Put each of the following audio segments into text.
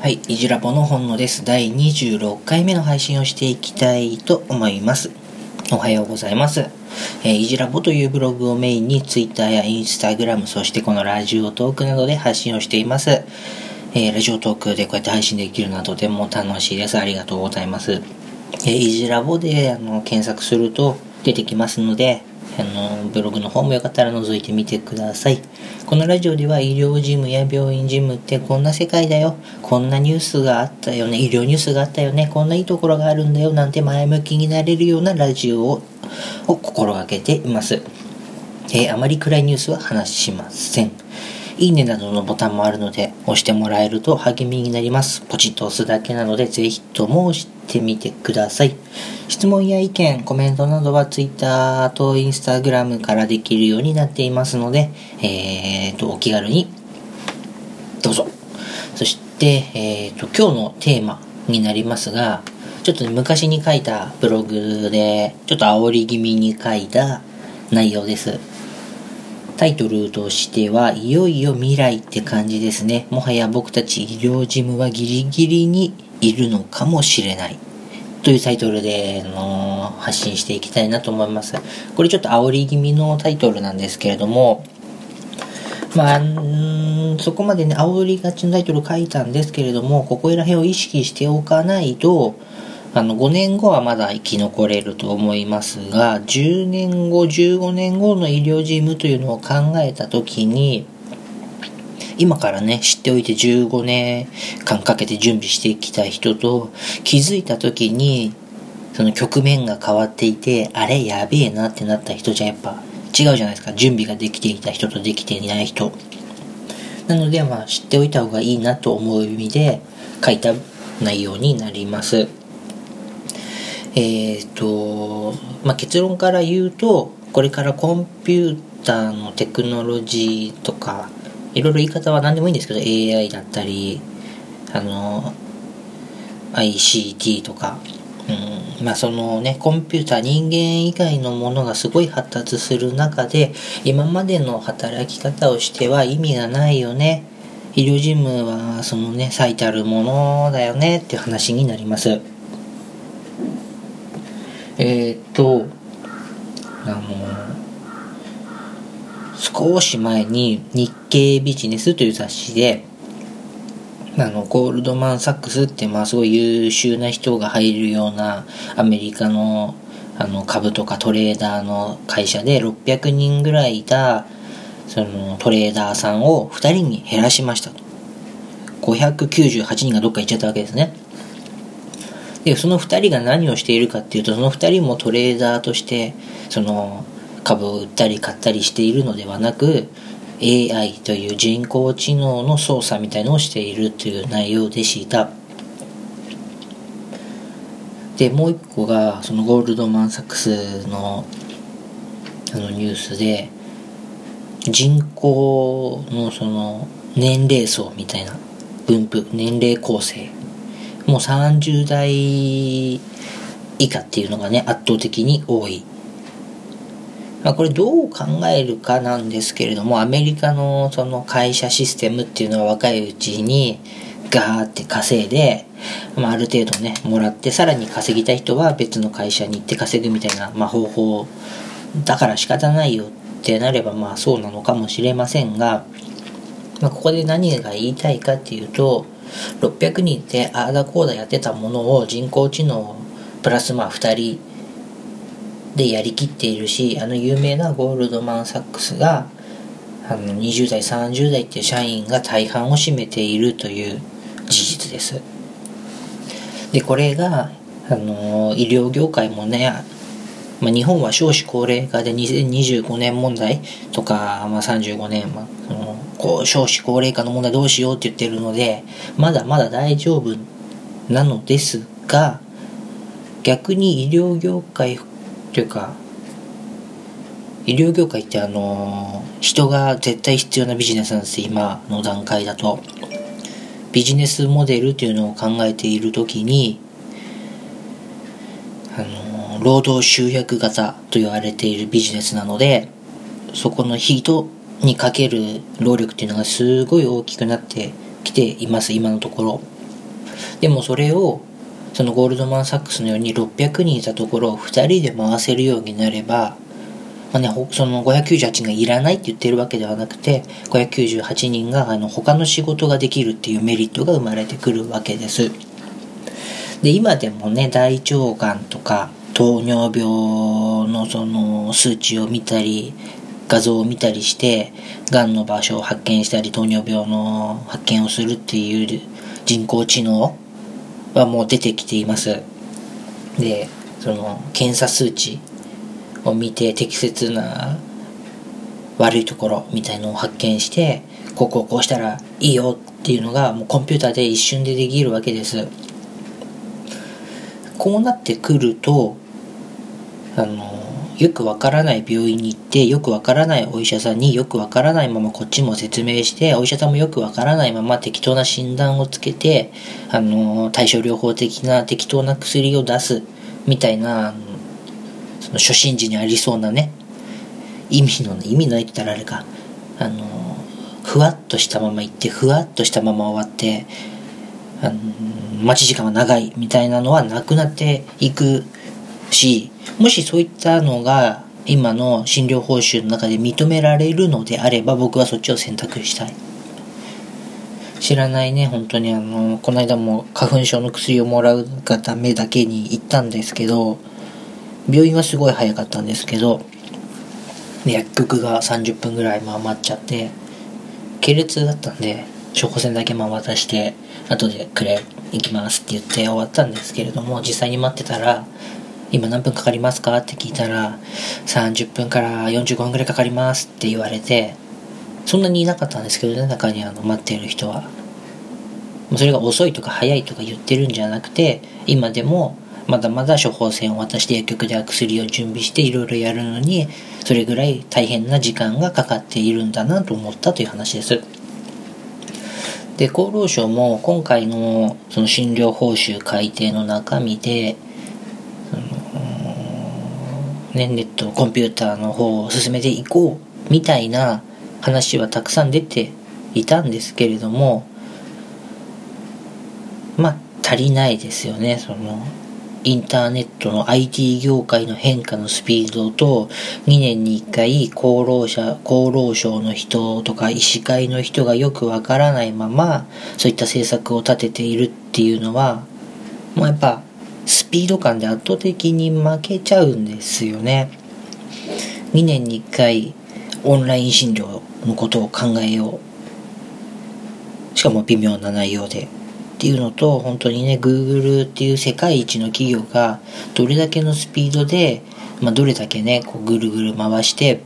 はい、いじらぼの本のです。第26回目の配信をしていきたいと思います。おはようございます。えーいじらぼというブログをメインに Twitter や Instagram、そしてこのラジオトークなどで発信をしています。えーラジオトークでこうやって配信できるのはとても楽しいです。ありがとうございます。えーいじらぼであの検索すると出てきますので、あのブログの方もよかったら覗いてみてください。このラジオでは医療事務や病院事務ってこんな世界だよ。こんなニュースがあったよね。医療ニュースがあったよね。こんないいところがあるんだよ。なんて前向きになれるようなラジオをを心がけています。えーあまり暗いニュースは話しません。いいねなどのボタンもあるので、押してもらえると励みになります。ポチッと押すだけなので、ぜひとも押してみてください。質問や意見、コメントなどは Twitter と Instagram からできるようになっていますので、えーと、お気軽にどうぞ。そして、えーと、今日のテーマになりますが、ちょっとね昔に書いたブログで、ちょっと煽り気味に書いた内容です。タイトルとしては、いよいよ未来って感じですね。もはや僕たち医療事務はギリギリにいるのかもしれない。というタイトルで、あの発信していきたいなと思います。これちょっと煽り気味のタイトルなんですけれども、まあ、そこまでね、煽りがちのタイトル書いたんですけれども、ここら辺を意識しておかないと、あの、5年後はまだ生き残れると思いますが、10年後、15年後の医療事務というのを考えたときに、今からね、知っておいて15年間かけて準備してきた人と、気づいたときに、その局面が変わっていて、あれやべえなってなった人じゃやっぱ違うじゃないですか。準備ができていた人とできていない人。なので、まあ、知っておいた方がいいなと思う意味で書いた内容になります。えっ、と、まあ、結論から言うと、これからコンピューターのテクノロジーとか、いろいろ言い方は何でもいいんですけど、AI だったり、あの、ICT とか、うん、まあそのね、コンピューター、人間以外のものがすごい発達する中で、今までの働き方をしては意味がないよね。医療事務はそのね、最たるものだよねっていう話になります。えーっと、あの、少し前に日経ビジネスという雑誌で、あの、ゴールドマン・サックスって、まあ、すごい優秀な人が入るようなアメリカのあの株とかトレーダーの会社で600人ぐらいいたそのトレーダーさんを2人に減らしましたと。598人がどっか行っちゃったわけですね。で、その2人が何をしているかっていうと、その2人もトレーダーとして、その株を売ったり買ったりしているのではなく、AI という人工知能の操作みたいのをしているという内容でした。で、もう一個が、そのゴールドマン・サックスのあのニュースで、人口のその年齢層みたいな分布、年齢構成。もう30代以下っていうのがね、圧倒的に多い。まあ、これどう考えるかなんですけれども、アメリカのその会社システムっていうのは若いうちにガーって稼いで、まあ、ある程度ね、もらって、さらに稼ぎたい人は別の会社に行って稼ぐみたいな、まあ、方法だから仕方ないよってなれば、まあそうなのかもしれませんが、まあ、ここで何が言いたいかっていうと、600人でああだこうだやってたものを人工知能プラスまあ2人でやりきっているしあの有名なゴールドマン・サックスがあの20代30代っていう社員が大半を占めているという事実です。でこれがあの医療業界もねまあ、日本は少子高齢化で2025年問題とか、まあ、35年、まあ、そのこう少子高齢化の問題どうしようって言ってるのでまだまだ大丈夫なのですが逆に医療業界というか医療業界ってあの人が絶対必要なビジネスなんです今の段階だと。ビジネスモデルっていうのを考えている時にあの労働集約型と言われているビジネスなのでそこの人にかける労力っていうのがすごい大きくなってきています今のところ。でもそれをそのゴールドマン・サックスのように600人いたところを2人で回せるようになれば、まあね、その598人がいらないって言ってるわけではなくて598人があの他の仕事ができるっていうメリットが生まれてくるわけです。で今でもね大腸がんとか糖尿病のその数値を見たり画像を見たりしてがんの場所を発見したり糖尿病の発見をするっていう人工知能はもう出てきています。でその検査数値を見て適切な悪いところみたいのを発見してこうこうこうしたらいいよっていうのがもうコンピューターで一瞬でできるわけです。こうなってくるとあのよくわからない病院に行ってよくわからないお医者さんによくわからないままこっちも説明してお医者さんもよくわからないまま適当な診断をつけてあの対症療法的な適当な薬を出すみたいなその初心時にありそうなね意味の意味ないって言ったらあれかあのふわっとしたまま行ってふわっとしたまま終わってあの待ち時間は長いみたいなのはなくなっていくしもしそういったのが今の診療報酬の中で認められるのであれば僕はそっちを選択したい。知らないね本当に。あのこの間も花粉症の薬をもらうがためだけに行ったんですけど病院はすごい早かったんですけど薬局が30分ぐらい回っちゃって系列だったんで処方箋だけ回渡して後でくれ行きますって言って終わったんですけれども実際に待ってたら今何分かかりますか？って聞いたら30分から45分ぐらいかかりますって言われてそんなにいなかったんですけどね中にあの待っている人は。それが遅いとか早いとか言ってるんじゃなくて今でもまだまだ処方箋を渡して薬局では薬を準備していろいろやるのにそれぐらい大変な時間がかかっているんだなと思ったという話です。で厚労省も今回のその診療報酬改定の中身でね、ネットコンピューターの方を進めていこうみたいな話はたくさん出ていたんですけれどもまあ足りないですよね。そのインターネットの IT 業界の変化のスピードと2年に1回厚労者厚労省の人とか医師会の人がよくわからないままそういった政策を立てているっていうのはもうやっぱスピード感で圧倒的に負けちゃうんですよね。2年に1回オンライン診療のことを考えよう。しかも微妙な内容で。っていうのと本当にね Google っていう世界一の企業がどれだけのスピードで、まあ、どれだけねこうぐるぐる回して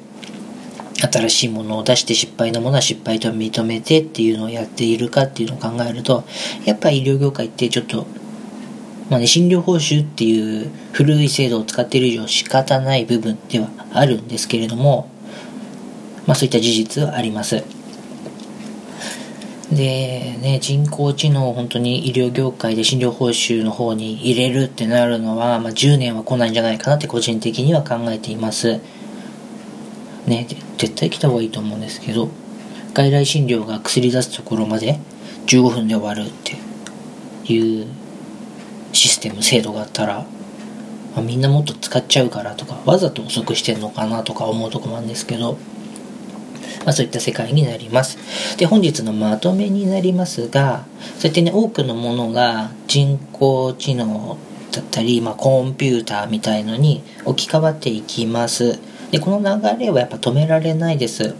新しいものを出して失敗なものは失敗と認めてっていうのをやっているかっていうのを考えるとやっぱ医療業界ってちょっとまあね、診療報酬っていう古い制度を使っている以上仕方ない部分ではあるんですけれども、まあそういった事実はあります。で、ね、人工知能を本当に医療業界で診療報酬の方に入れるってなるのは、まあ10年は来ないんじゃないかなって個人的には考えています。ね、絶対来た方がいいと思うんですけど、外来診療が薬出すところまで15分で終わるっていうシステム制度があったら、まあ、みんなもっと使っちゃうからとかわざと遅くしてんのかなとか思うとこもあるんですけど、まあ、そういった世界になります。で本日のまとめになりますがそうやってね多くのものが人工知能だったり、まあ、コンピューターみたいのに置き換わっていきます。でこの流れはやっぱ止められないです。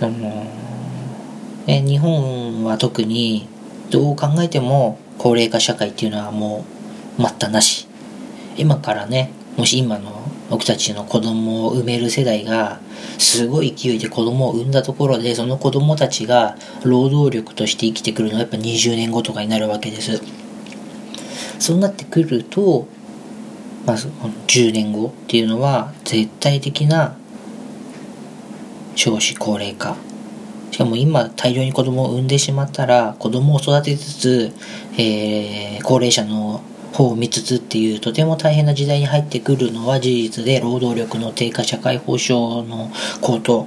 あのね、日本は特にどう考えても高齢化社会っていうのはもう待ったなし。今からねもし今の僕たちの子供を産める世代がすごい勢いで子供を産んだところでその子供たちが労働力として生きてくるのはやっぱ20年後とかになるわけです。そうなってくるとまず10年後っていうのは絶対的な少子高齢化しかも今大量に子供を産んでしまったら子供を育てつつ、えー、高齢者の方を見つつっていうとても大変な時代に入ってくるのは事実で労働力の低下社会保障の高騰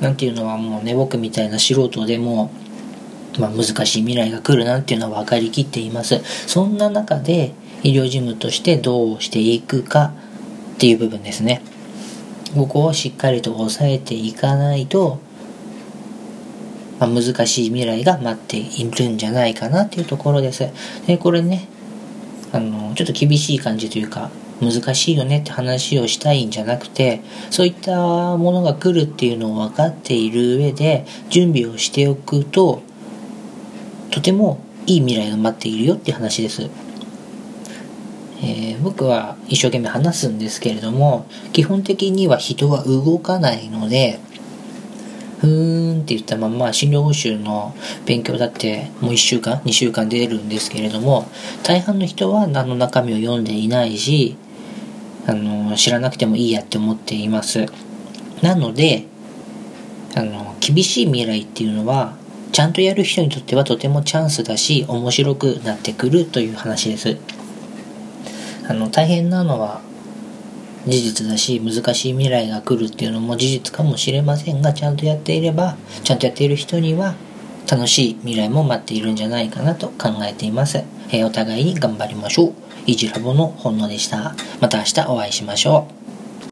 なんていうのはもうね僕みたいな素人でもまあ、難しい未来が来るなんていうのは分かりきっています。そんな中で医療事務としてどうしていくかっていう部分ですね。ここをしっかりと抑えていかないと、まあ、難しい未来が待っているんじゃないかなっていうところです。で、これね、あの、ちょっと厳しい感じというか、難しいよねって話をしたいんじゃなくて、そういったものが来るっていうのを分かっている上で、準備をしておくと、とてもいい未来が待っているよって話です。えー、僕は一生懸命話すんですけれども、基本的には人は動かないので、ふーんって言ったまま診療報酬の勉強だってもう1週間2週間出るんですけれども大半の人は何の中身を読んでいないしあの知らなくてもいいやって思っています。なのであの厳しい未来っていうのはちゃんとやる人にとってはとてもチャンスだし面白くなってくるという話です。あの大変なのは事実だし難しい未来が来るっていうのも事実かもしれませんがちゃんとやっていればちゃんとやっている人には楽しい未来も待っているんじゃないかなと考えています、えー、お互いに頑張りましょう。イジラボの本能でした。また明日お会いしましょう。